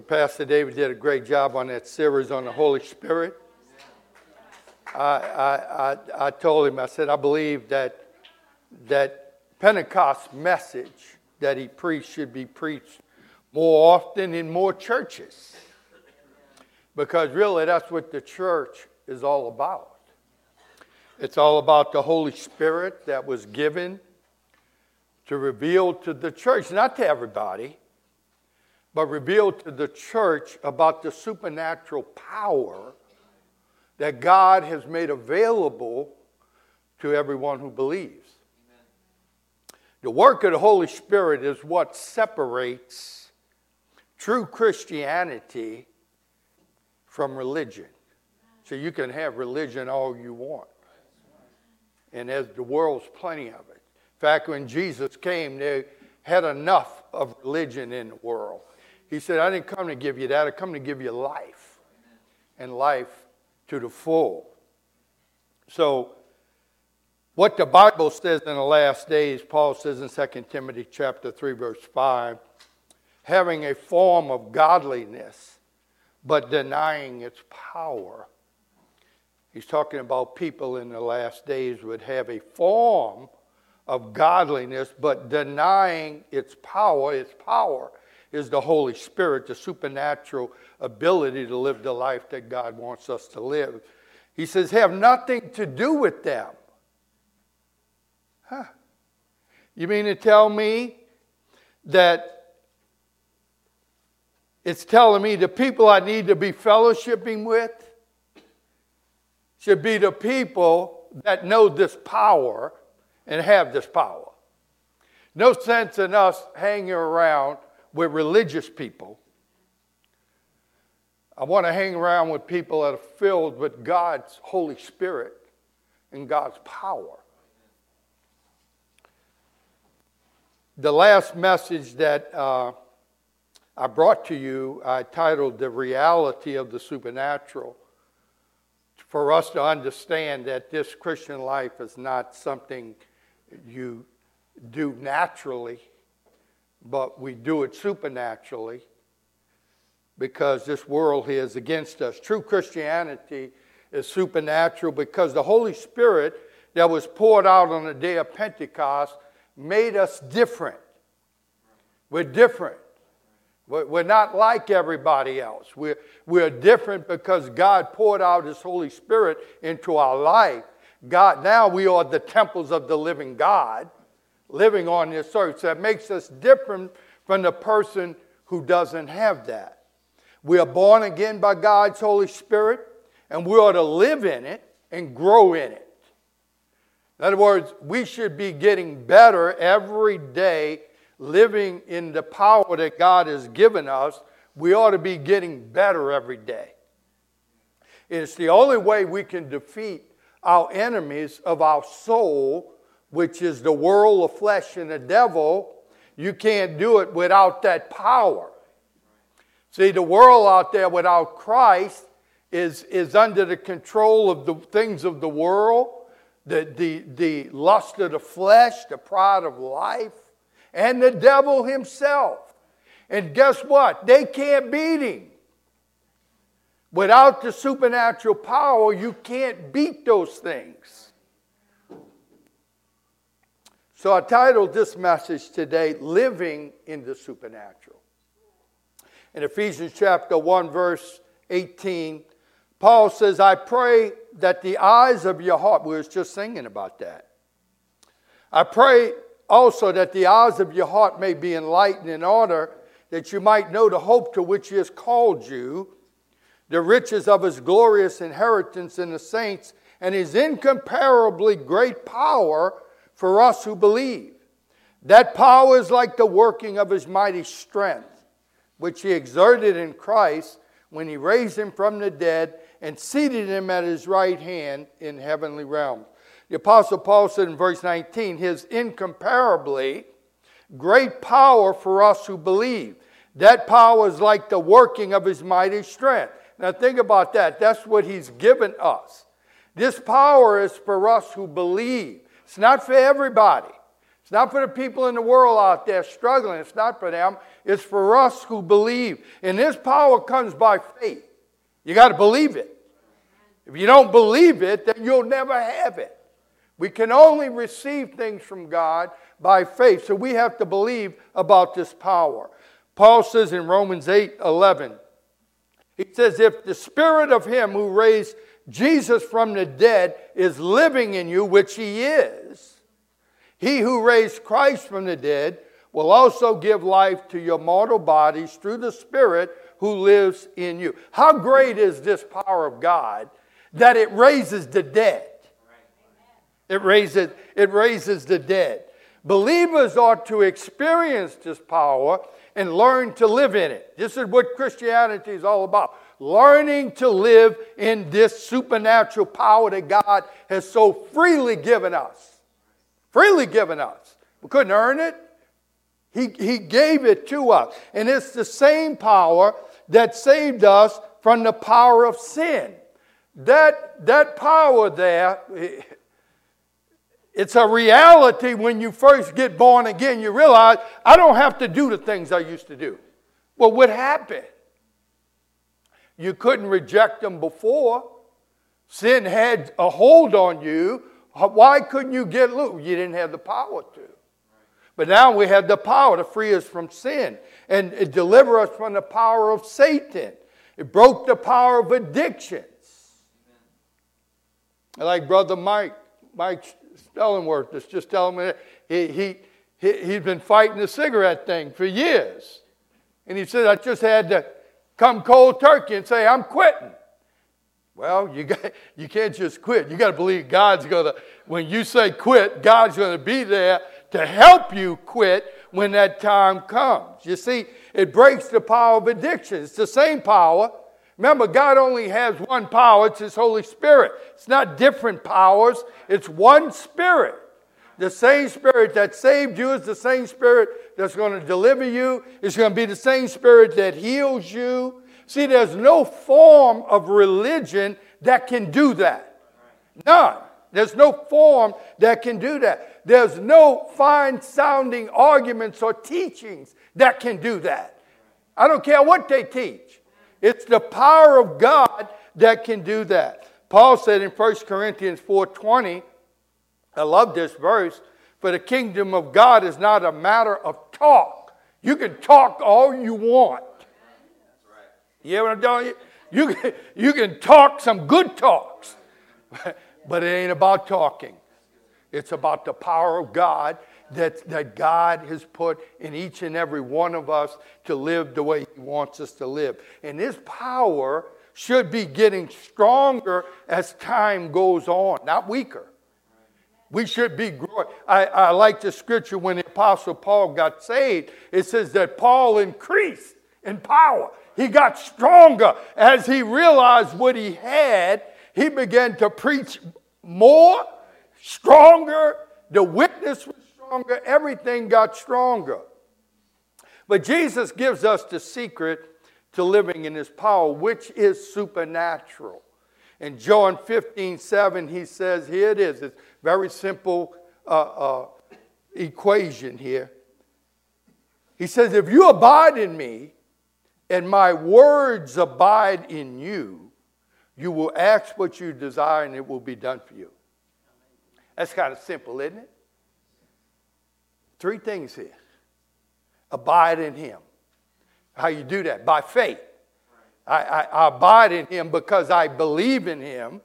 Pastor David did a great job on that series on the Holy Spirit. I, I, I, I told him, I said, I believe that, that Pentecost message that he preached should be preached more often in more churches. Because really, that's what the church is all about. It's all about the Holy Spirit that was given to reveal to the church, not to everybody, but revealed to the church about the supernatural power that God has made available to everyone who believes. Amen. The work of the Holy Spirit is what separates true Christianity from religion. So you can have religion all you want. And as the world's plenty of it. In fact, when Jesus came, they had enough of religion in the world. He said, I didn't come to give you that, I come to give you life, and life to the full. So, what the Bible says in the last days, Paul says in 2 Timothy chapter 3, verse 5, having a form of godliness, but denying its power. He's talking about people in the last days would have a form of godliness, but denying its power. Its power is the Holy Spirit, the supernatural ability to live the life that God wants us to live. He says, have nothing to do with them. Huh. You mean to tell me that it's telling me the people I need to be fellowshipping with should be the people that know this power and have this power. No sense in us hanging around with religious people. I want to hang around with people that are filled with God's Holy Spirit and God's power. The last message that uh, I brought to you, I titled The Reality of the Supernatural. For us to understand that this Christian life is not something you do naturally, but we do it supernaturally because this world here is against us. True Christianity is supernatural because the Holy Spirit that was poured out on the day of Pentecost made us different. We're different. We're not like everybody else. We're, we're different because God poured out His Holy Spirit into our life. God, now we are the temples of the living God living on this earth. That makes us different from the person who doesn't have that. We are born again by God's Holy Spirit, and we ought to live in it and grow in it. In other words, we should be getting better every day, living in the power that God has given us. We ought to be getting better every day. It's the only way we can defeat our enemies of our soul which is the world, the flesh, and the devil, you can't do it without that power. See, the world out there without Christ is, is under the control of the things of the world, the, the, the lust of the flesh, the pride of life, and the devil himself. And guess what? They can't beat him. Without the supernatural power, you can't beat those things. So I titled this message today, Living in the Supernatural. In Ephesians chapter 1, verse 18, Paul says, I pray that the eyes of your heart, we were just singing about that. I pray also that the eyes of your heart may be enlightened in order that you might know the hope to which he has called you, the riches of his glorious inheritance in the saints, and his incomparably great power for us who believe. That power is like the working of his mighty strength, which he exerted in Christ when he raised him from the dead and seated him at his right hand in heavenly realms. The Apostle Paul said in verse 19, his incomparably great power for us who believe. That power is like the working of his mighty strength. Now think about that. That's what he's given us. This power is for us who believe. It's not for everybody. It's not for the people in the world out there struggling. It's not for them. It's for us who believe. And this power comes by faith. You got to believe it. If you don't believe it, then you'll never have it. We can only receive things from God by faith. So we have to believe about this power. Paul says in Romans 8 11, he says, If the spirit of him who raised Jesus from the dead is living in you, which he is, he who raised Christ from the dead will also give life to your mortal bodies through the Spirit who lives in you. How great is this power of God that it raises the dead? It raises, it raises the dead. Believers ought to experience this power and learn to live in it. This is what Christianity is all about. Learning to live in this supernatural power that God has so freely given us. Freely given us. We couldn't earn it. He, he gave it to us. And it's the same power that saved us from the power of sin. That, that power there, it's a reality when you first get born again. You realize, I don't have to do the things I used to do. Well, what happened? You couldn't reject them before. Sin had a hold on you. Why couldn't you get loose? You didn't have the power to. But now we have the power to free us from sin and deliver us from the power of Satan. It broke the power of addictions. Like Brother Mike, Mike Stellingworth is just telling me he, he, he, he's been fighting the cigarette thing for years. And he said, I just had to come cold turkey and say, I'm quitting. Well, you, got, you can't just quit. You got to believe God's going to, when you say quit, God's going to be there to help you quit when that time comes. You see, it breaks the power of addiction. It's the same power. Remember, God only has one power, it's His Holy Spirit. It's not different powers, it's one Spirit. The same Spirit that saved you is the same Spirit that's going to deliver you. It's going to be the same Spirit that heals you. See, there's no form of religion that can do that. None. There's no form that can do that. There's no fine sounding arguments or teachings that can do that. I don't care what they teach. It's the power of God that can do that. Paul said in 1 Corinthians 4:20, I love this verse, for the kingdom of God is not a matter of talk. You can talk all you want. You know what I'm telling you? You can, you can talk some good talks. But it ain't about talking. It's about the power of God that, that God has put in each and every one of us to live the way He wants us to live. And this power should be getting stronger as time goes on, not weaker. We should be growing. I, I like the scripture when the Apostle Paul got saved. It says that Paul increased in power. He got stronger as he realized what he had he began to preach more, stronger. The witness was stronger. Everything got stronger. But Jesus gives us the secret to living in his power, which is supernatural. In John 15, 7, he says, here it is. It's very simple uh, uh, equation here. He says, if you abide in me and my words abide in you, you will ask what you desire and it will be done for you. That's kind of simple, isn't it? Three things here abide in Him. How you do that? By faith. I, I, I, abide in Him because I believe in Him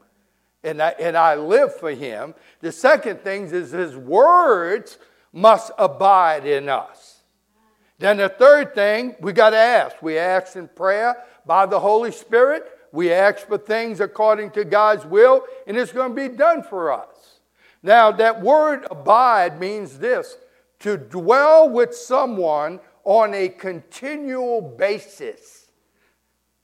and I, and I live for Him. The second thing is His words must abide in us. Then the third thing, we got to ask. We ask in prayer by the Holy Spirit. We ask for things according to God's will, and it's going to be done for us. Now, that word abide means this to dwell with someone on a continual basis.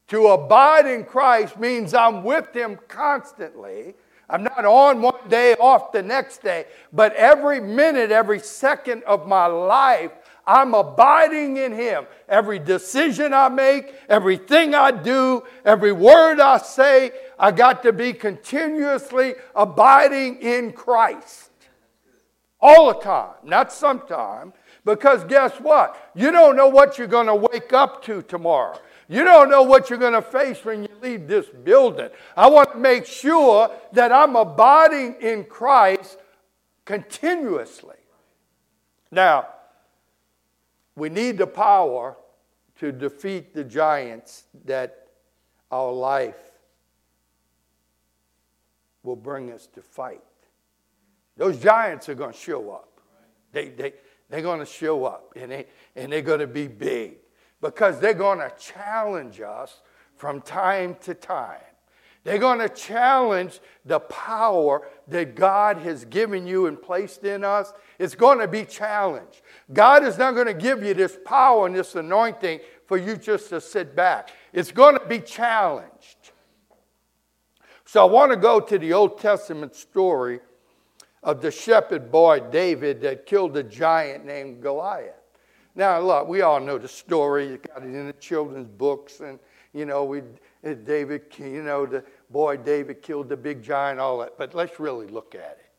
To abide in Christ means I'm with Him constantly. I'm not on one day, off the next day, but every minute, every second of my life, I'm abiding in Him. Every decision I make, everything I do, every word I say, I got to be continuously abiding in Christ. All the time, not sometime. Because guess what? You don't know what you're going to wake up to tomorrow. You don't know what you're going to face when you leave this building. I want to make sure that I'm abiding in Christ continuously. Now, we need the power to defeat the giants that our life will bring us to fight. Those giants are going to show up. They, they, they're going to show up and, they, and they're going to be big because they're going to challenge us from time to time. They're going to challenge the power that God has given you and placed in us. It's going to be challenged. God is not going to give you this power and this anointing for you just to sit back. It's going to be challenged. So I want to go to the Old Testament story of the shepherd boy David that killed a giant named Goliath. Now, look, we all know the story. You got it in the children's books, and you know, we uh, David, you know, the boy David killed the big giant, all that. But let's really look at it.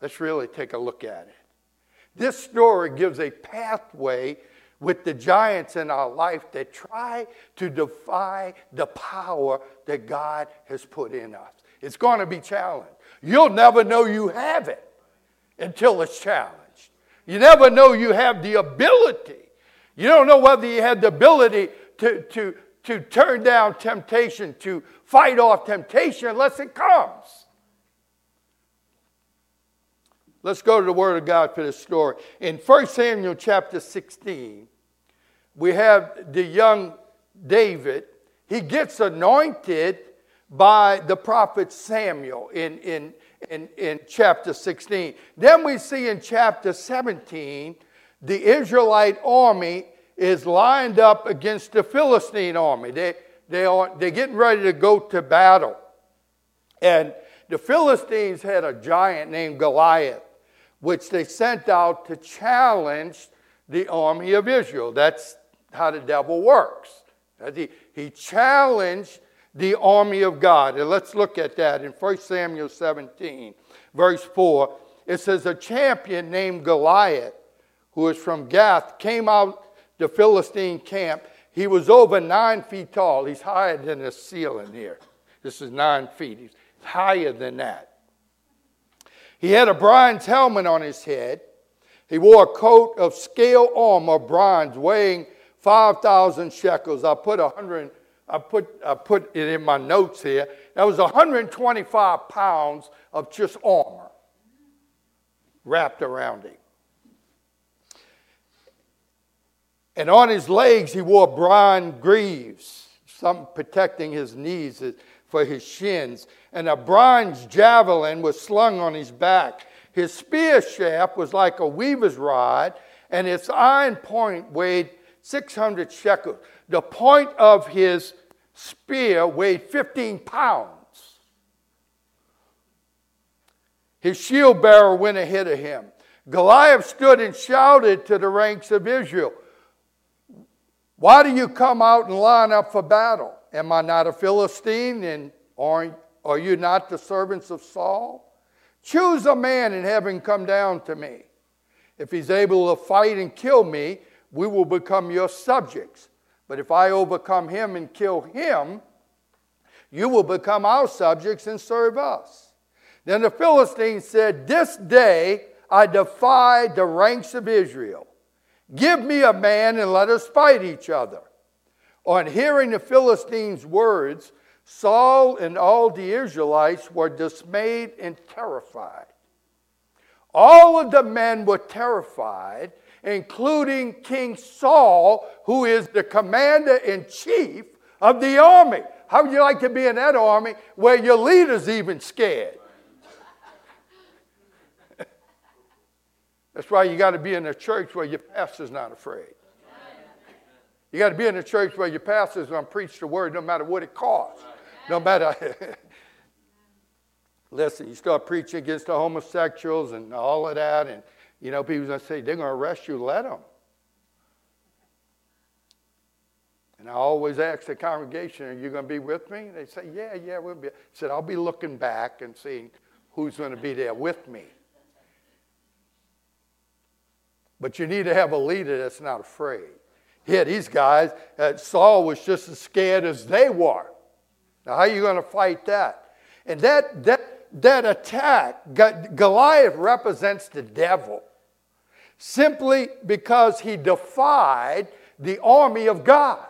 Let's really take a look at it. This story gives a pathway with the giants in our life that try to defy the power that God has put in us. It's going to be challenged. You'll never know you have it until it's challenged. You never know you have the ability. You don't know whether you have the ability to, to, to turn down temptation, to fight off temptation unless it comes. Let's go to the Word of God for this story. In 1 Samuel chapter 16, we have the young David. He gets anointed by the prophet Samuel in, in, in, in chapter 16. Then we see in chapter 17, the Israelite army is lined up against the Philistine army. They, they are, they're getting ready to go to battle. And the Philistines had a giant named Goliath, which they sent out to challenge the army of Israel. That's how the devil works. He, he challenged the army of God. And let's look at that in 1 Samuel 17, verse 4. It says, A champion named Goliath, who is from Gath, came out the Philistine camp. He was over nine feet tall. He's higher than the ceiling here. This is nine feet. He's higher than that. He had a bronze helmet on his head. He wore a coat of scale armor, bronze, weighing 5,000 shekels. I put 100 I put, I put it in my notes here. That was 125 pounds of just armor wrapped around him. And on his legs, he wore bronze greaves, some protecting his knees for his shins. And a bronze javelin was slung on his back. His spear shaft was like a weaver's rod, and its iron point weighed 600 shekels. The point of his spear weighed 15 pounds. His shield bearer went ahead of him. Goliath stood and shouted to the ranks of Israel, Why do you come out and line up for battle? Am I not a Philistine? And are, are you not the servants of Saul? Choose a man and have him come down to me. If he's able to fight and kill me, we will become your subjects. But if I overcome him and kill him, you will become our subjects and serve us. Then the Philistines said, This day I defy the ranks of Israel. Give me a man and let us fight each other. On hearing the Philistines' words, Saul and all the Israelites were dismayed and terrified. All of the men were terrified including King Saul, who is the commander in chief of the army. How would you like to be in that army where your leader's even scared? That's why you got to be in a church where your pastor's not afraid. You got to be in a church where your pastor's going to preach the word no matter what it costs. No matter. Listen, you start preaching against the homosexuals and all of that, and you know, people to say, they're going to arrest you, let them. And I always ask the congregation, are you going to be with me? They say, yeah, yeah, we'll be. I said, I'll be looking back and seeing who's going to be there with me. But you need to have a leader that's not afraid. Here, these guys, uh, Saul was just as scared as they were. Now, how are you going to fight that? And that, that, that attack, Goliath represents the devil simply because he defied the army of God.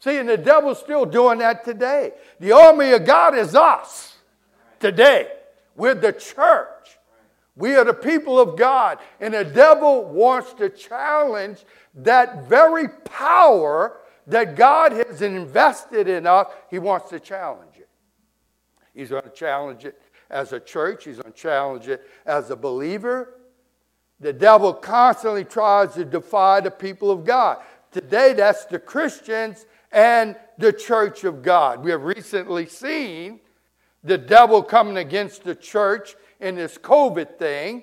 See, and the devil's still doing that today. The army of God is us today. We're the church. We are the people of God. And the devil wants to challenge that very power that God has invested in us. He wants to challenge it. He's going to challenge it as a church, he's going to challenge it as a believer. The devil constantly tries to defy the people of God. Today, that's the Christians and the church of God. We have recently seen the devil coming against the church in this COVID thing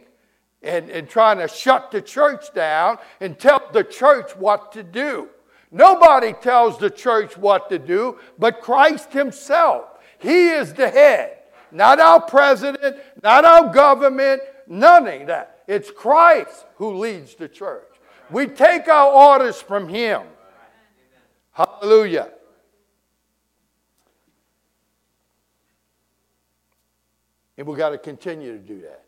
and, and trying to shut the church down and tell the church what to do. Nobody tells the church what to do but Christ Himself. He is the head, not our president, not our government, none of that. It's Christ who leads the church. We take our orders from Him. Hallelujah. And we've got to continue to do that.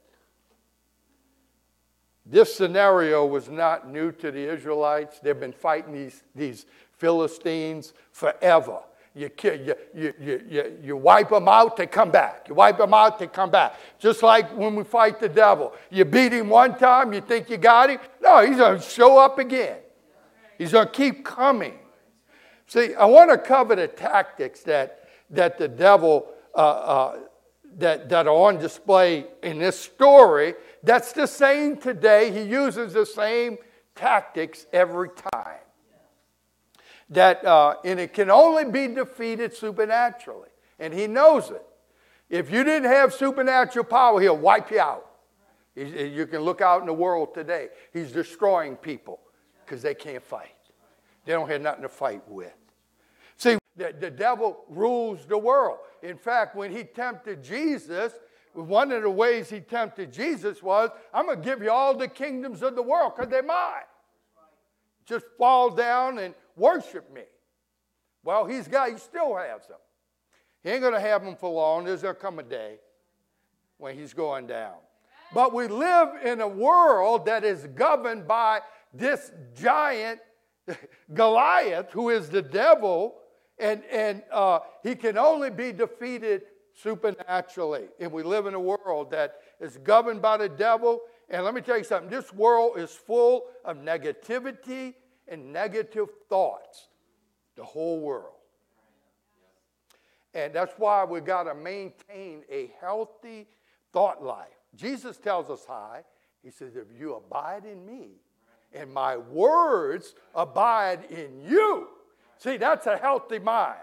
This scenario was not new to the Israelites. They've been fighting these, these Philistines forever. You, you, you, you, you wipe them out, they come back. You wipe them out, they come back. Just like when we fight the devil. You beat him one time, you think you got him. No, he's going to show up again. He's going to keep coming. See, I want to cover the tactics that, that the devil uh, uh, that, that are on display in this story, that's the same today. He uses the same tactics every time. That, uh, and it can only be defeated supernaturally. And he knows it. If you didn't have supernatural power, he'll wipe you out. You can look out in the world today. He's destroying people because they can't fight. They don't have nothing to fight with. See, the, the devil rules the world. In fact, when he tempted Jesus, one of the ways he tempted Jesus was, I'm going to give you all the kingdoms of the world because they're mine. Just fall down and worship me. Well, he's got, he still has them. He ain't going to have them for long. There's going to come a day when he's going down. But we live in a world that is governed by this giant Goliath, who is the devil, and, and uh, he can only be defeated supernaturally. And we live in a world that is governed by the devil. And let me tell you something this world is full of negativity and negative thoughts. The whole world. And that's why we got to maintain a healthy thought life. Jesus tells us how. He says, If you abide in me and my words abide in you, See, that's a healthy mind.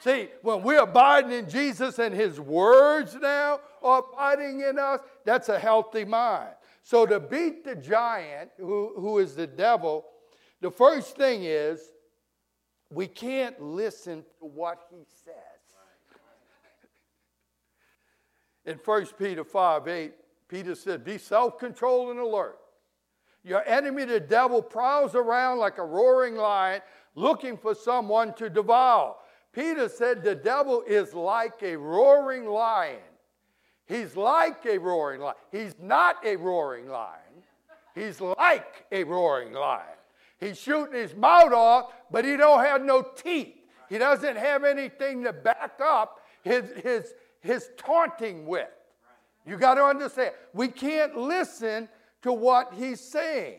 See, when we're abiding in Jesus and His words now are abiding in us, that's a healthy mind. So to beat the giant, who, who is the devil, the first thing is we can't listen to what he says. In 1 Peter 5 8, Peter said, Be self controlled and alert. Your enemy, the devil, prowls around like a roaring lion looking for someone to devour. Peter said the devil is like a roaring lion. He's like a roaring lion. He's not a roaring lion. He's like a roaring lion. He's shooting his mouth off, but he don't have no teeth. He doesn't have anything to back up his, his, his taunting with. You got to understand, we can't listen to what he's saying.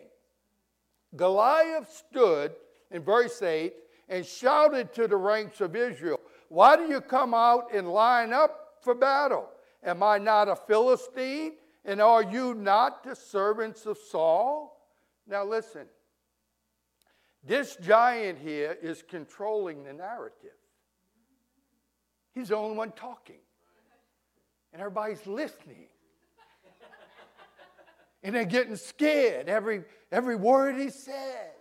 Goliath stood in verse 8 and shouted to the ranks of Israel, Why do you come out and line up for battle? Am I not a Philistine? And are you not the servants of Saul? Now listen, this giant here is controlling the narrative. He's the only one talking, and everybody's listening. and they're getting scared every, every word he says.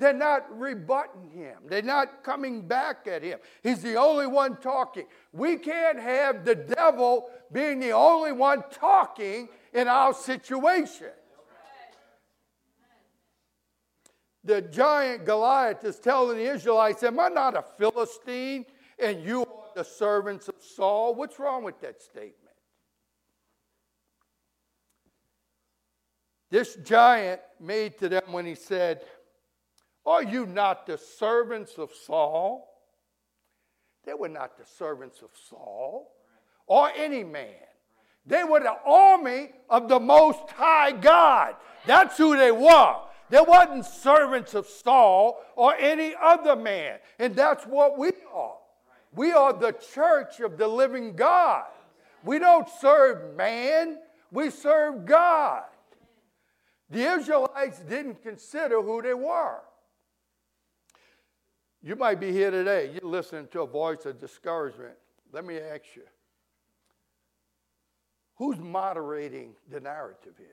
They're not rebutting him. They're not coming back at him. He's the only one talking. We can't have the devil being the only one talking in our situation. The giant Goliath is telling the Israelites, Am I not a Philistine and you are the servants of Saul? What's wrong with that statement? This giant made to them when he said, Are you not the servants of Saul? They were not the servants of Saul or any man. They were the army of the Most High God. That's who they were. They wasn't servants of Saul or any other man. And that's what we are. We are the church of the living God. We don't serve man, we serve God. The Israelites didn't consider who they were. You might be here today, you're listening to a voice of discouragement. Let me ask you who's moderating the narrative here?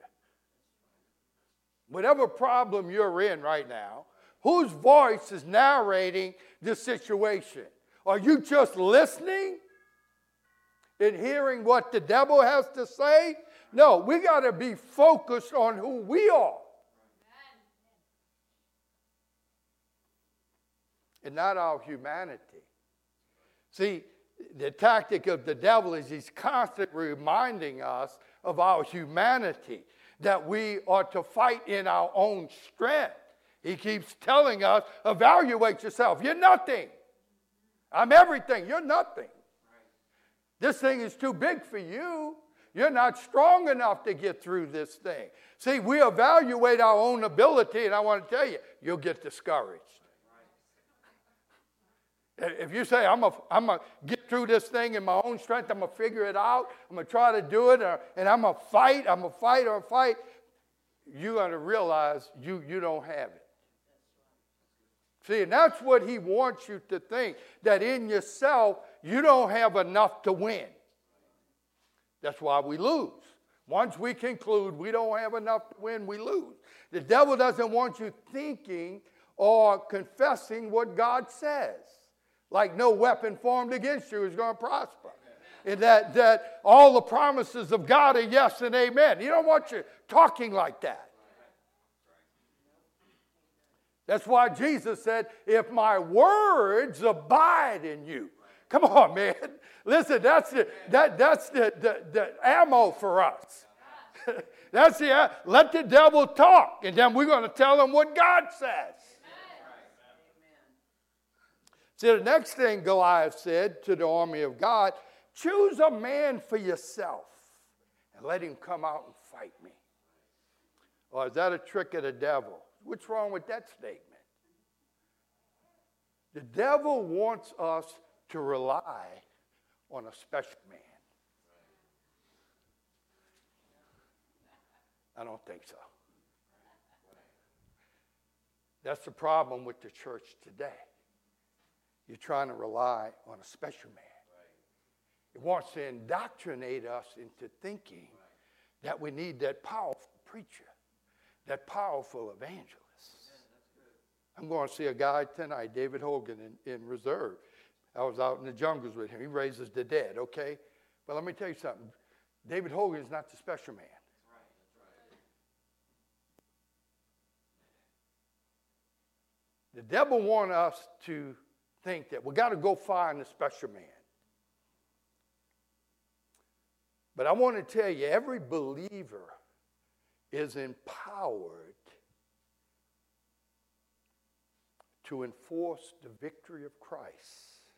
Whatever problem you're in right now, whose voice is narrating the situation? Are you just listening and hearing what the devil has to say? No, we got to be focused on who we are. And not our humanity. See, the tactic of the devil is he's constantly reminding us of our humanity, that we are to fight in our own strength. He keeps telling us, evaluate yourself. You're nothing. I'm everything. You're nothing. This thing is too big for you. You're not strong enough to get through this thing. See, we evaluate our own ability, and I want to tell you, you'll get discouraged. If you say, I'm going to get through this thing in my own strength, I'm going to figure it out, I'm going to try to do it, or, and I'm going to fight, I'm going to fight or fight, you're going to realize you, you don't have it. See, and that's what he wants you to think that in yourself, you don't have enough to win. That's why we lose. Once we conclude we don't have enough to win, we lose. The devil doesn't want you thinking or confessing what God says. Like no weapon formed against you is going to prosper. And that, that all the promises of God are yes and amen. You don't want you talking like that. That's why Jesus said, if my words abide in you. Come on, man. Listen, that's the, that, that's the, the, the ammo for us. that's the, let the devil talk, and then we're going to tell him what God says. See, the next thing Goliath said to the army of God choose a man for yourself and let him come out and fight me. Or is that a trick of the devil? What's wrong with that statement? The devil wants us to rely on a special man. I don't think so. That's the problem with the church today. You're trying to rely on a special man. It wants to indoctrinate us into thinking that we need that powerful preacher, that powerful evangelist. I'm going to see a guy tonight, David Hogan, in, in reserve. I was out in the jungles with him. He raises the dead, okay? But let me tell you something. David Hogan is not the special man. The devil wants us to think that we got to go find the special man. But I want to tell you, every believer is empowered to enforce the victory of Christ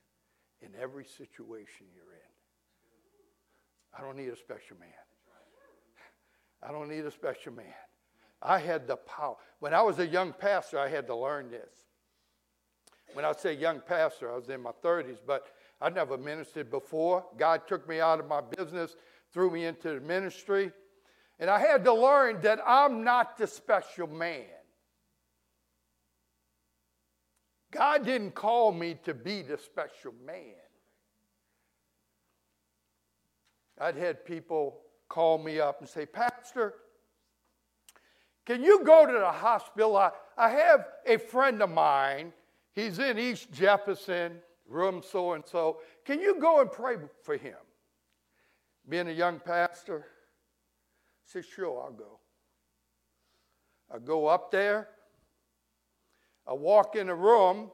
in every situation you're in. I don't need a special man. I don't need a special man. I had the power. When I was a young pastor, I had to learn this. When I say young pastor, I was in my 30s, but I never ministered before. God took me out of my business, threw me into the ministry, and I had to learn that I'm not the special man. God didn't call me to be the special man. I'd had people call me up and say, Pastor, can you go to the hospital? I, I have a friend of mine He's in East Jefferson, room so and so. Can you go and pray for him? Being a young pastor, I said, Sure, I'll go. I go up there. I walk in a room,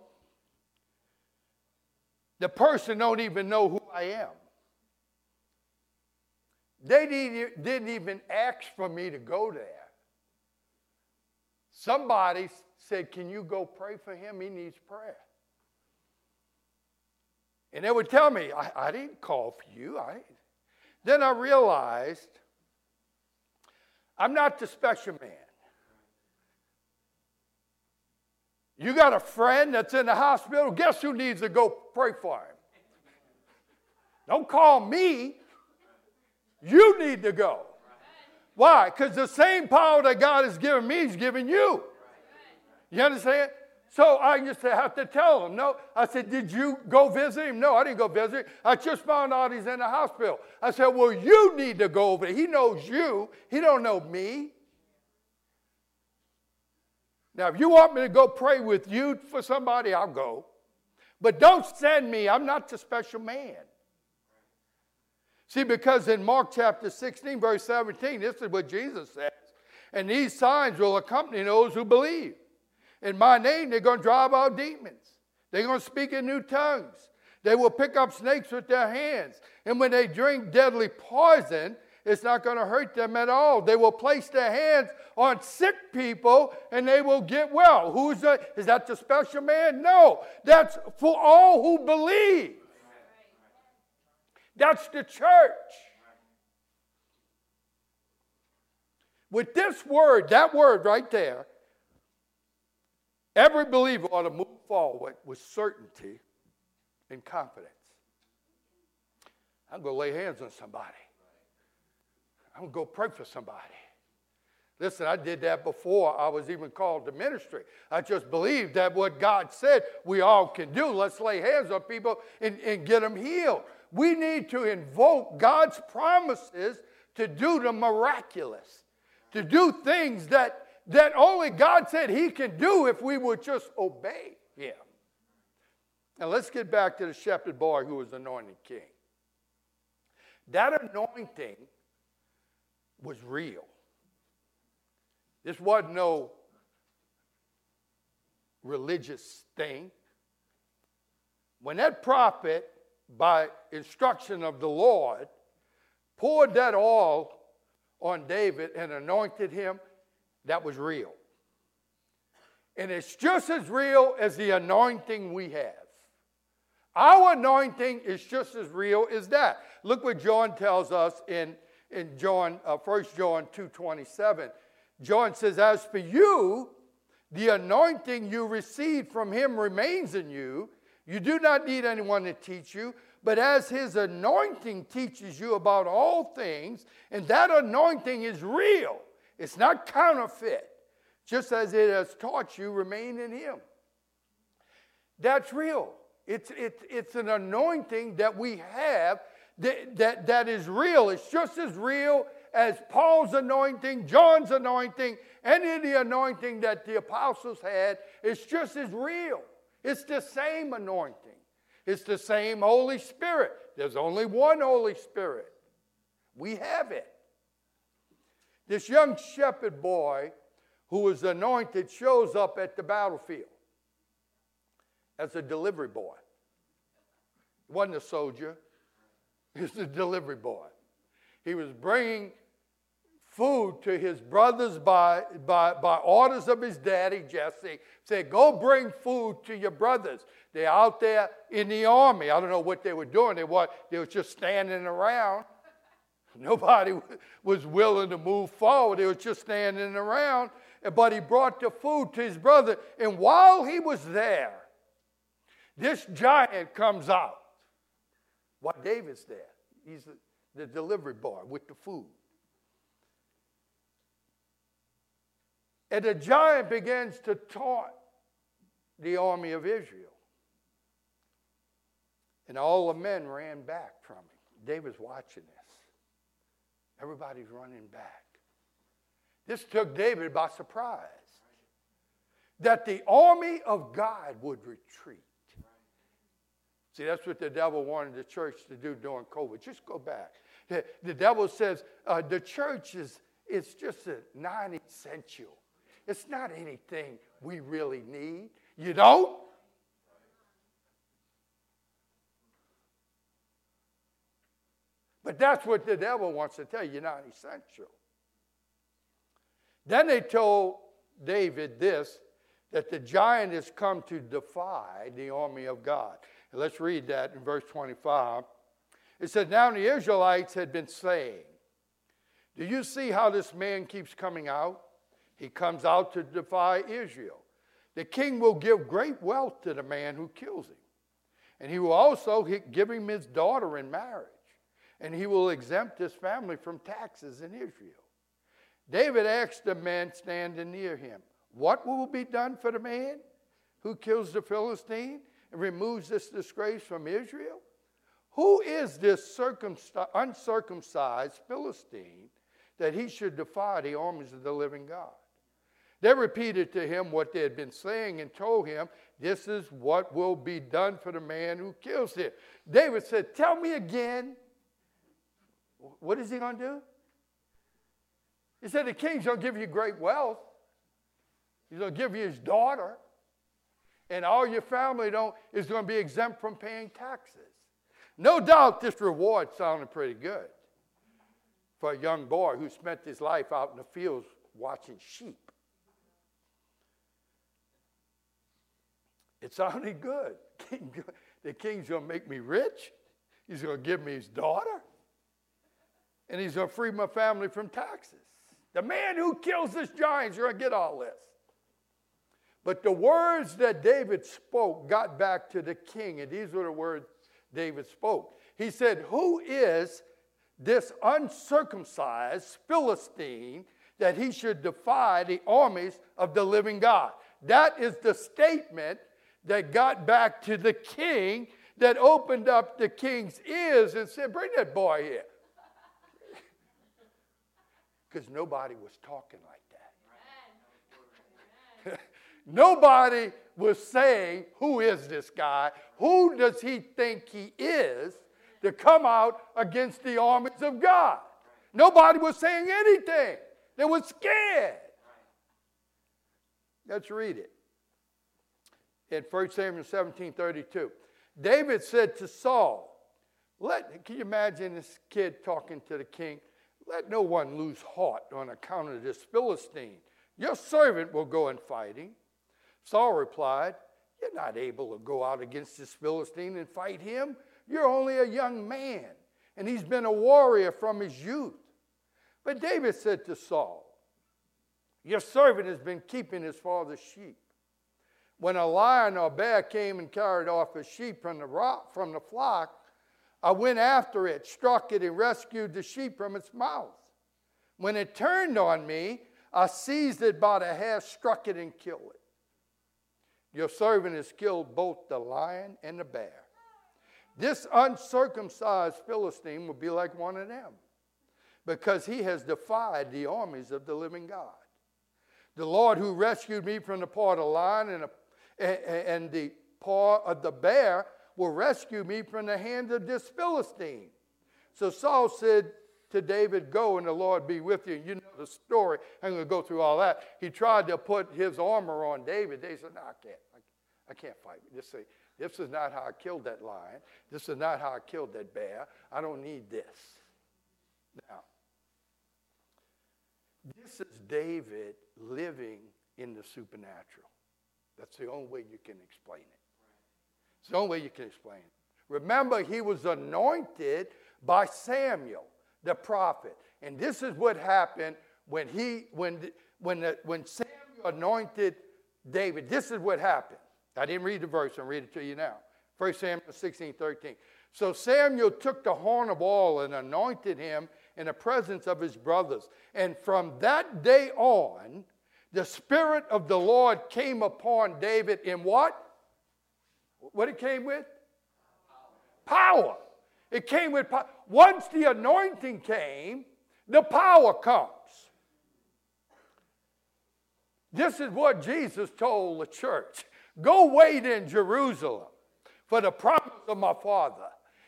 the person don't even know who I am. They didn't even ask for me to go there. Somebody said, Can you go pray for him? He needs prayer. And they would tell me, I, I didn't call for you. I, then I realized I'm not the special man. You got a friend that's in the hospital, guess who needs to go pray for him? Don't call me. You need to go. Why? Because the same power that God has given me, He's given you. You understand? So I used to have to tell him, no. I said, did you go visit him? No, I didn't go visit him. I just found out he's in the hospital. I said, well, you need to go over there. He knows you. He don't know me. Now, if you want me to go pray with you for somebody, I'll go. But don't send me. I'm not the special man. See, because in Mark chapter 16, verse 17, this is what Jesus says. And these signs will accompany those who believe. In my name, they're going to drive out demons. They're going to speak in new tongues. They will pick up snakes with their hands. And when they drink deadly poison, it's not going to hurt them at all. They will place their hands on sick people and they will get well. Who's the, is that the special man? No, that's for all who believe. That's the church. With this word, that word right there, every believer ought to move forward with certainty and confidence. I'm going to lay hands on somebody. I'm going to go pray for somebody. Listen, I did that before I was even called to ministry. I just believed that what God said we all can do. Let's lay hands on people and, and get them healed. We need to invoke God's promises to do the miraculous, to do things that, that only God said He can do if we would just obey Him. Now let's get back to the shepherd boy who was anointed king. That anointing was real. This wasn't no religious thing. When that prophet by instruction of the Lord, poured that oil on David and anointed him, that was real. And it's just as real as the anointing we have. Our anointing is just as real as that. Look what John tells us in, in John, uh, 1 John 2.27. John says, As for you, the anointing you received from him remains in you, you do not need anyone to teach you, but as his anointing teaches you about all things, and that anointing is real, it's not counterfeit, just as it has taught you, remain in him. That's real. It's, it's, it's an anointing that we have that, that, that is real. It's just as real as Paul's anointing, John's anointing, any of the anointing that the apostles had. It's just as real. It's the same anointing. It's the same Holy Spirit. There's only one Holy Spirit. We have it. This young shepherd boy who was anointed shows up at the battlefield as a delivery boy. He wasn't a soldier, he was a delivery boy. He was bringing food to his brothers by, by, by orders of his daddy, Jesse. Said, Go bring food to your brothers. They're out there in the army. I don't know what they were doing. They were, they were just standing around. Nobody was willing to move forward. They was just standing around. But he brought the food to his brother. And while he was there, this giant comes out. While David's there, he's the, the delivery boy with the food. And the giant begins to taunt the army of Israel. And all the men ran back from him. David's watching this. Everybody's running back. This took David by surprise that the army of God would retreat. See, that's what the devil wanted the church to do during COVID. Just go back. The, the devil says uh, the church is it's just a non essential. It's not anything we really need. You don't? But that's what the devil wants to tell you. You're not essential. Then they told David this that the giant has come to defy the army of God. And let's read that in verse 25. It says, Now the Israelites had been saying, Do you see how this man keeps coming out? He comes out to defy Israel. The king will give great wealth to the man who kills him, and he will also give him his daughter in marriage, and he will exempt his family from taxes in Israel. David asked the man standing near him, What will be done for the man who kills the Philistine and removes this disgrace from Israel? Who is this uncircumcised Philistine that he should defy the armies of the living God? They repeated to him what they had been saying and told him, This is what will be done for the man who kills him. David said, Tell me again. What is he going to do? He said, The king's going to give you great wealth. He's going to give you his daughter. And all your family don't, is going to be exempt from paying taxes. No doubt this reward sounded pretty good for a young boy who spent his life out in the fields watching sheep. It sounded good. the king's going to make me rich. He's going to give me his daughter. And he's going to free my family from taxes. The man who kills this giant is going to get all this. But the words that David spoke got back to the king, and these were the words David spoke. He said, Who is this uncircumcised Philistine that he should defy the armies of the living God? That is the statement that got back to the king that opened up the king's ears and said, Bring that boy here. Because nobody was talking like that. nobody was saying, Who is this guy? Who does he think he is to come out against the armies of God? Nobody was saying anything. They were scared. Let's read it in 1 Samuel 17 32. David said to Saul, let, can you imagine this kid talking to the king? Let no one lose heart on account of this Philistine. Your servant will go in fighting. Saul replied, You're not able to go out against this Philistine and fight him. You're only a young man, and he's been a warrior from his youth. But David said to Saul, Your servant has been keeping his father's sheep. When a lion or a bear came and carried off his sheep from the, rock, from the flock, I went after it, struck it, and rescued the sheep from its mouth. When it turned on me, I seized it by the hair, struck it, and killed it. Your servant has killed both the lion and the bear. This uncircumcised Philistine will be like one of them because he has defied the armies of the living God. The Lord who rescued me from the paw of the lion and, a, and the paw of the bear will rescue me from the hand of this Philistine. So Saul said to David, Go and the Lord be with you. You know the story. I'm going to go through all that. He tried to put his armor on David. David said, No, I can't. I, can't fight. Just say, This is not how I killed that lion. This is not how I killed that bear. I don't need this. Now, this is David living in the supernatural. That's the only way you can explain it. It's the only way you can explain it. Remember, he was anointed by Samuel, the prophet. And this is what happened when he when when the, when Samuel anointed David. This is what happened. I didn't read the verse, I'm reading it to you now. 1 Samuel 16, 13. So Samuel took the horn of oil and anointed him in the presence of his brothers. And from that day on, the Spirit of the Lord came upon David in what? What it came with? Power. It came with power. Once the anointing came, the power comes. This is what Jesus told the church Go wait in Jerusalem for the promise of my Father.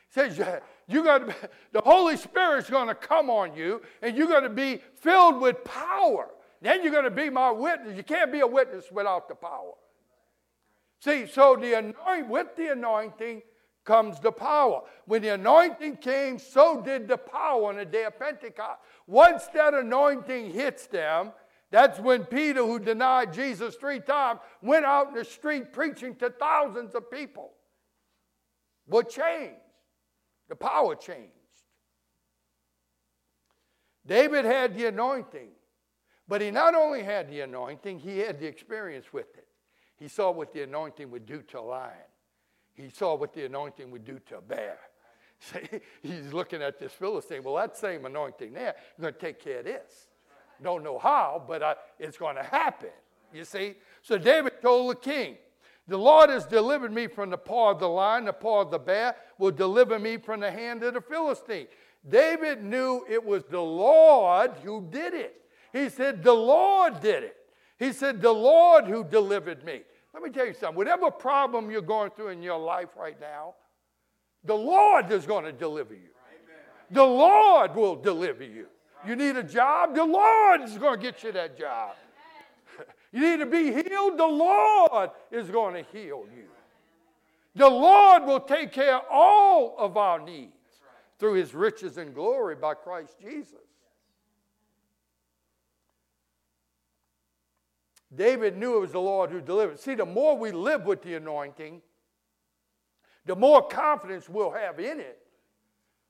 He says, you got to, the Holy Spirit's going to come on you, and you're going to be filled with power. Then you're going to be my witness. You can't be a witness without the power. See, so the anointing, with the anointing comes the power. When the anointing came, so did the power on the day of Pentecost. Once that anointing hits them, that's when Peter, who denied Jesus three times, went out in the street preaching to thousands of people. What changed? The power changed. David had the anointing, but he not only had the anointing, he had the experience with it. He saw what the anointing would do to a lion. He saw what the anointing would do to a bear. See, He's looking at this Philistine. Well, that same anointing there, you're going to take care of this. Don't know how, but uh, it's going to happen. You see? So David told the king, The Lord has delivered me from the paw of the lion, the paw of the bear will deliver me from the hand of the Philistine. David knew it was the Lord who did it. He said, The Lord did it. He said, The Lord who delivered me. Let me tell you something. Whatever problem you're going through in your life right now, the Lord is going to deliver you. The Lord will deliver you. You need a job, the Lord is going to get you that job. You need to be healed, the Lord is going to heal you. The Lord will take care of all of our needs through his riches and glory by Christ Jesus. David knew it was the Lord who delivered. See, the more we live with the anointing, the more confidence we'll have in it.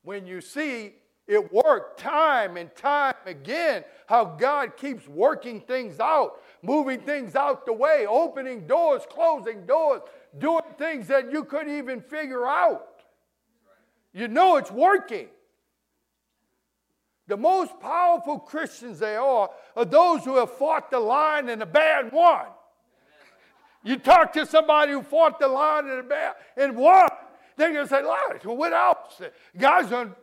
When you see it work time and time again, how God keeps working things out, moving things out the way, opening doors, closing doors, doing things that you couldn't even figure out. You know it's working. The most powerful Christians they are are those who have fought the lion and the and won. You talk to somebody who fought the lion and the bear and won, they're going to say, Lord, what else? Guys, I'm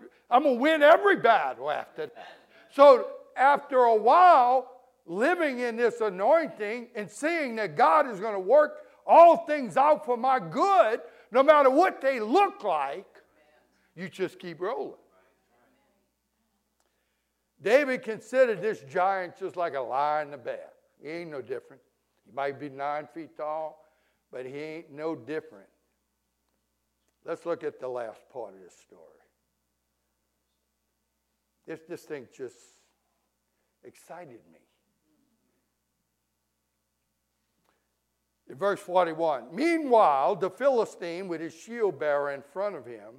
going to win every battle after that. So after a while, living in this anointing and seeing that God is going to work all things out for my good, no matter what they look like, you just keep rolling. David considered this giant just like a lion and a bear. He ain't no different. He might be nine feet tall, but he ain't no different. Let's look at the last part of this story. This, this thing just excited me. In verse 41, meanwhile, the Philistine with his shield bearer in front of him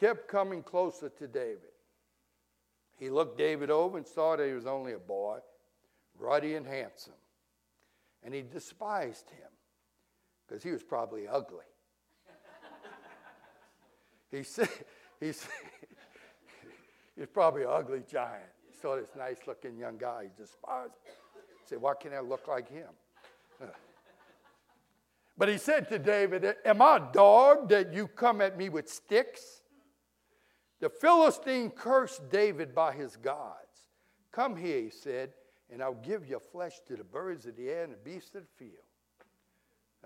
kept coming closer to David. He looked David over and saw that he was only a boy, ruddy and handsome. And he despised him because he was probably ugly. he said, he said, he's probably an ugly giant. He saw this nice looking young guy, he despised him. He said, Why can't I look like him? But he said to David, Am I a dog that you come at me with sticks? The Philistine cursed David by his gods. Come here, he said, and I'll give your flesh to the birds of the air and the beasts of the field.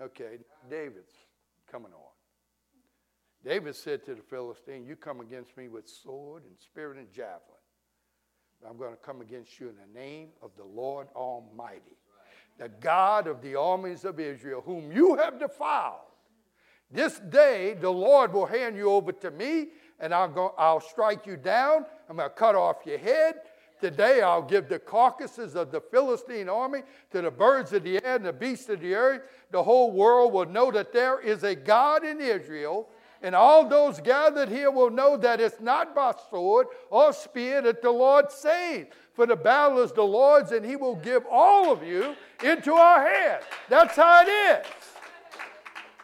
Okay, David's coming on. David said to the Philistine, You come against me with sword and spear and javelin. I'm going to come against you in the name of the Lord Almighty, the God of the armies of Israel, whom you have defiled. This day the Lord will hand you over to me, and I'll, go, I'll strike you down. I'm going to cut off your head. Today I'll give the carcasses of the Philistine army to the birds of the air and the beasts of the earth. The whole world will know that there is a God in Israel. And all those gathered here will know that it's not by sword or spear that the Lord saves. For the battle is the Lord's, and He will give all of you into our hands. That's how it is.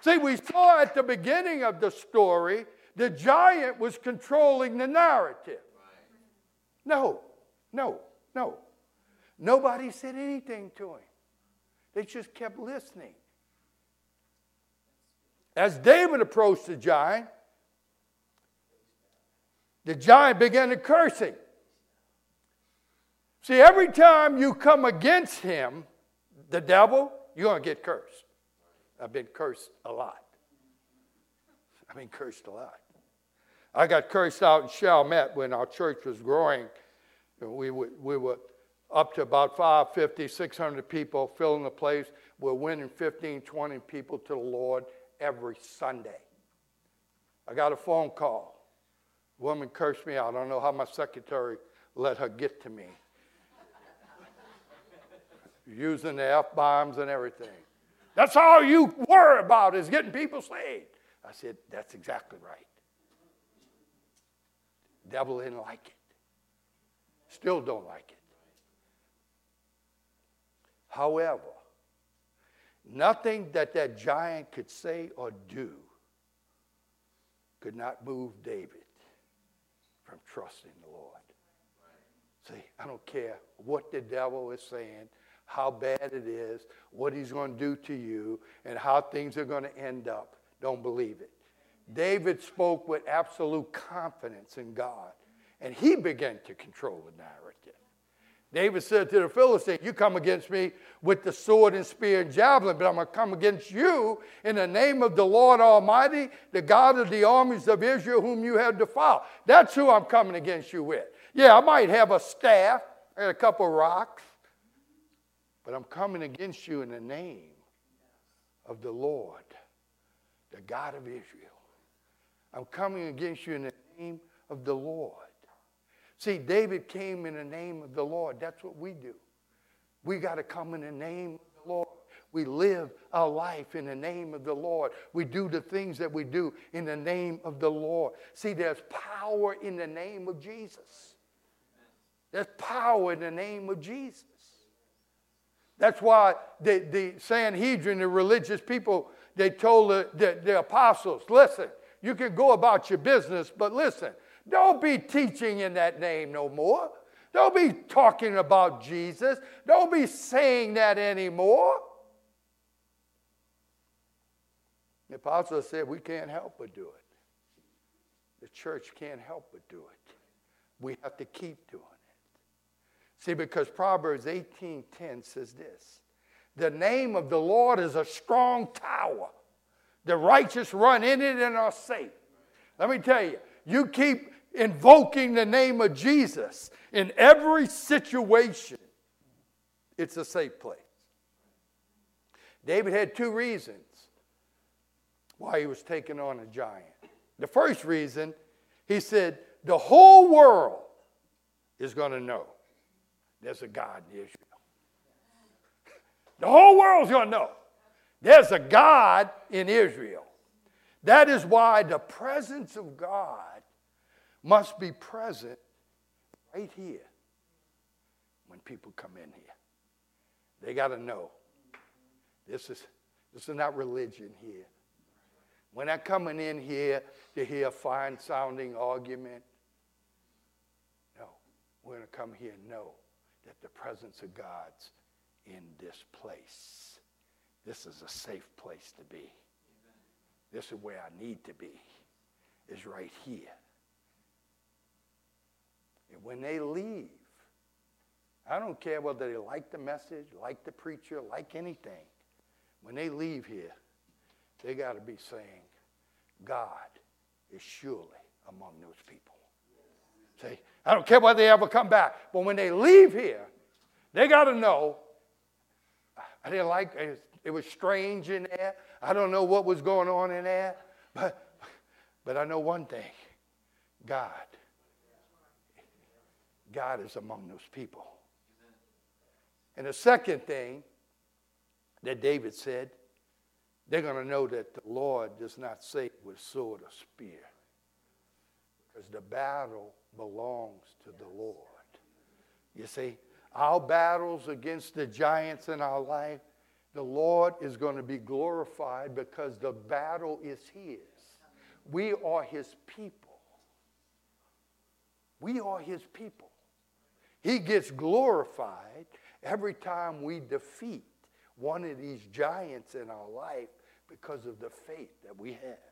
See, we saw at the beginning of the story the giant was controlling the narrative. No, no, no. Nobody said anything to him. They just kept listening. As David approached the giant, the giant began to curse him. See, every time you come against him, the devil, you're going to get cursed. I've been cursed a lot. I've been cursed a lot. I got cursed out in Chalmette when our church was growing. We were, we were up to about 550, 600 people filling the place. We're winning 15, 20 people to the Lord every Sunday. I got a phone call. woman cursed me out. I don't know how my secretary let her get to me. Using the F bombs and everything. That's all you worry about is getting people saved. I said, That's exactly right. Devil didn't like it. Still don't like it. However, nothing that that giant could say or do could not move David from trusting the Lord. See, I don't care what the devil is saying, how bad it is, what he's going to do to you, and how things are going to end up. Don't believe it. David spoke with absolute confidence in God, and he began to control the narrative. David said to the Philistine, You come against me with the sword and spear and javelin, but I'm going to come against you in the name of the Lord Almighty, the God of the armies of Israel, whom you have defiled. That's who I'm coming against you with. Yeah, I might have a staff and a couple rocks, but I'm coming against you in the name of the Lord, the God of Israel. I'm coming against you in the name of the Lord. See, David came in the name of the Lord. That's what we do. We got to come in the name of the Lord. We live our life in the name of the Lord. We do the things that we do in the name of the Lord. See, there's power in the name of Jesus. There's power in the name of Jesus. That's why the, the Sanhedrin, the religious people, they told the, the, the apostles, listen, you can go about your business, but listen, don't be teaching in that name no more. Don't be talking about Jesus. Don't be saying that anymore. The apostle said we can't help but do it. The church can't help but do it. We have to keep doing it. See, because Proverbs 18:10 says this: the name of the Lord is a strong tower. The righteous run in it and are safe. Let me tell you, you keep invoking the name of Jesus in every situation, it's a safe place. David had two reasons why he was taking on a giant. The first reason, he said, the whole world is going to know there's a God in Israel. The whole world's going to know there's a God in Israel. That is why the presence of God must be present right here when people come in here. They got to know this is, this is not religion here. We're not coming in here to hear a fine sounding argument. No, we're going to come here and know that the presence of God's in this place. This is a safe place to be. This is where I need to be, is right here. And when they leave, I don't care whether they like the message, like the preacher, like anything. When they leave here, they got to be saying, God is surely among those people. See, I don't care whether they ever come back, but when they leave here, they got to know. I didn't like it. Was strange in there. I don't know what was going on in there, but but I know one thing: God God is among those people. And the second thing that David said, they're going to know that the Lord does not save with sword or spear. Because the battle belongs to the Lord. You see, our battles against the giants in our life, the Lord is going to be glorified because the battle is His. We are His people. We are His people. He gets glorified every time we defeat one of these giants in our life because of the faith that we have.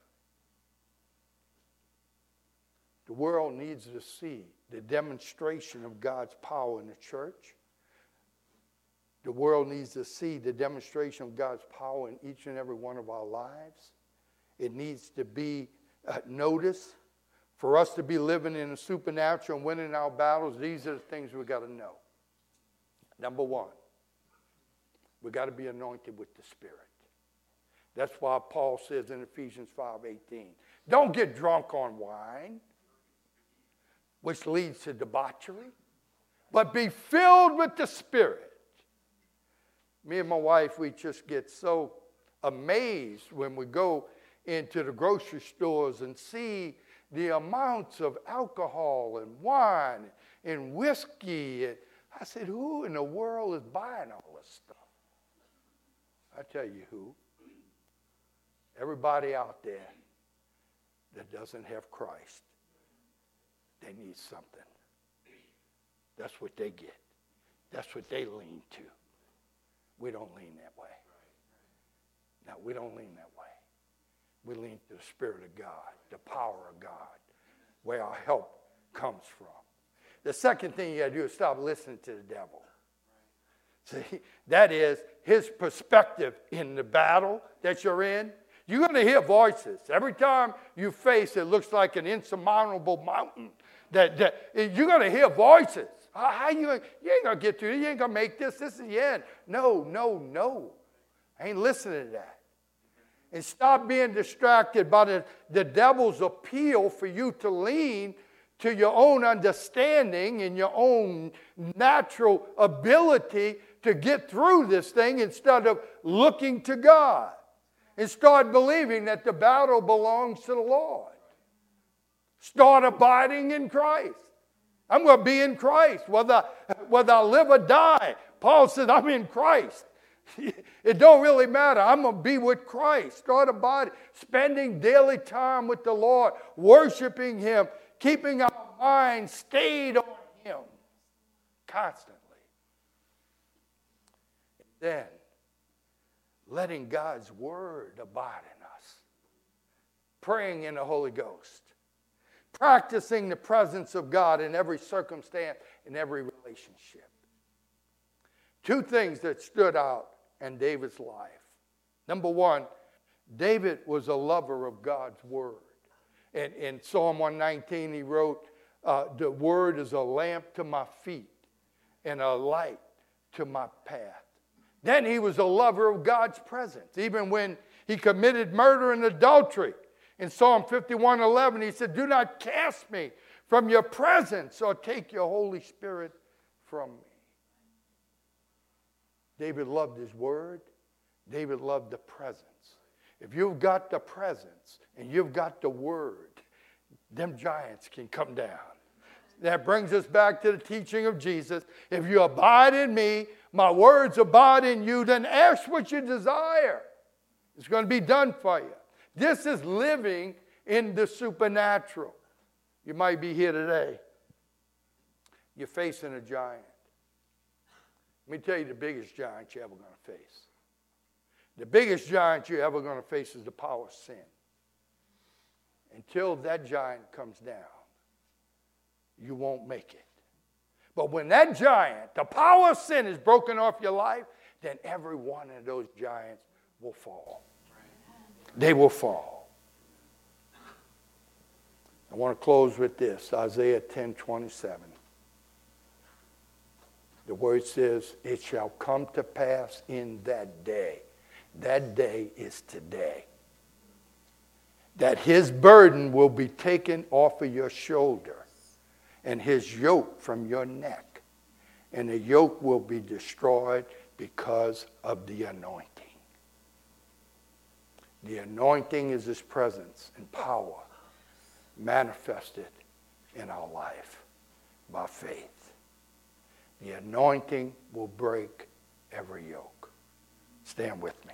The world needs to see the demonstration of God's power in the church. The world needs to see the demonstration of God's power in each and every one of our lives. It needs to be uh, noticed for us to be living in the supernatural and winning our battles, these are the things we've got to know. Number one, we got to be anointed with the Spirit. That's why Paul says in Ephesians 5:18, don't get drunk on wine, which leads to debauchery, but be filled with the Spirit. Me and my wife, we just get so amazed when we go into the grocery stores and see the amounts of alcohol and wine and whiskey. I said, Who in the world is buying all this stuff? I tell you who. Everybody out there that doesn't have Christ, they need something. That's what they get. That's what they lean to. We don't lean that way. No, we don't lean that way. We lean to the Spirit of God, the power of God, where our help comes from. The second thing you got to do is stop listening to the devil. See, that is his perspective in the battle that you're in. You're going to hear voices. Every time you face it looks like an insurmountable mountain, that, that you're going to hear voices. How, how you, you ain't going to get through it. You ain't going to make this. This is the end. No, no, no. I ain't listening to that. And stop being distracted by the, the devil's appeal for you to lean to your own understanding and your own natural ability to get through this thing instead of looking to God and start believing that the battle belongs to the Lord. Start abiding in Christ. I'm going to be in Christ, whether, whether I live or die. Paul said, I'm in Christ. It don't really matter. I'm going to be with Christ. Start abiding, spending daily time with the Lord, worshiping Him, keeping our mind stayed on Him constantly. then letting God's Word abide in us, praying in the Holy Ghost, practicing the presence of God in every circumstance, in every relationship. Two things that stood out in David's life. Number one, David was a lover of God's Word. In, in Psalm 119, he wrote, uh, The Word is a lamp to my feet and a light to my path. Then he was a lover of God's presence. Even when he committed murder and adultery, in Psalm 51 11, he said, Do not cast me from your presence or take your Holy Spirit from me. David loved his word, David loved the presence. If you've got the presence and you've got the word, them giants can come down. That brings us back to the teaching of Jesus. If you abide in me, my words abide in you, then ask what you desire. It's going to be done for you. This is living in the supernatural. You might be here today. You're facing a giant. Let me tell you the biggest giant you're ever going to face. The biggest giant you're ever going to face is the power of sin. Until that giant comes down, you won't make it. But when that giant, the power of sin, is broken off your life, then every one of those giants will fall. They will fall. I want to close with this Isaiah 10 27. The word says, It shall come to pass in that day. That day is today. That his burden will be taken off of your shoulder and his yoke from your neck. And the yoke will be destroyed because of the anointing. The anointing is his presence and power manifested in our life by faith. The anointing will break every yoke. Stand with me.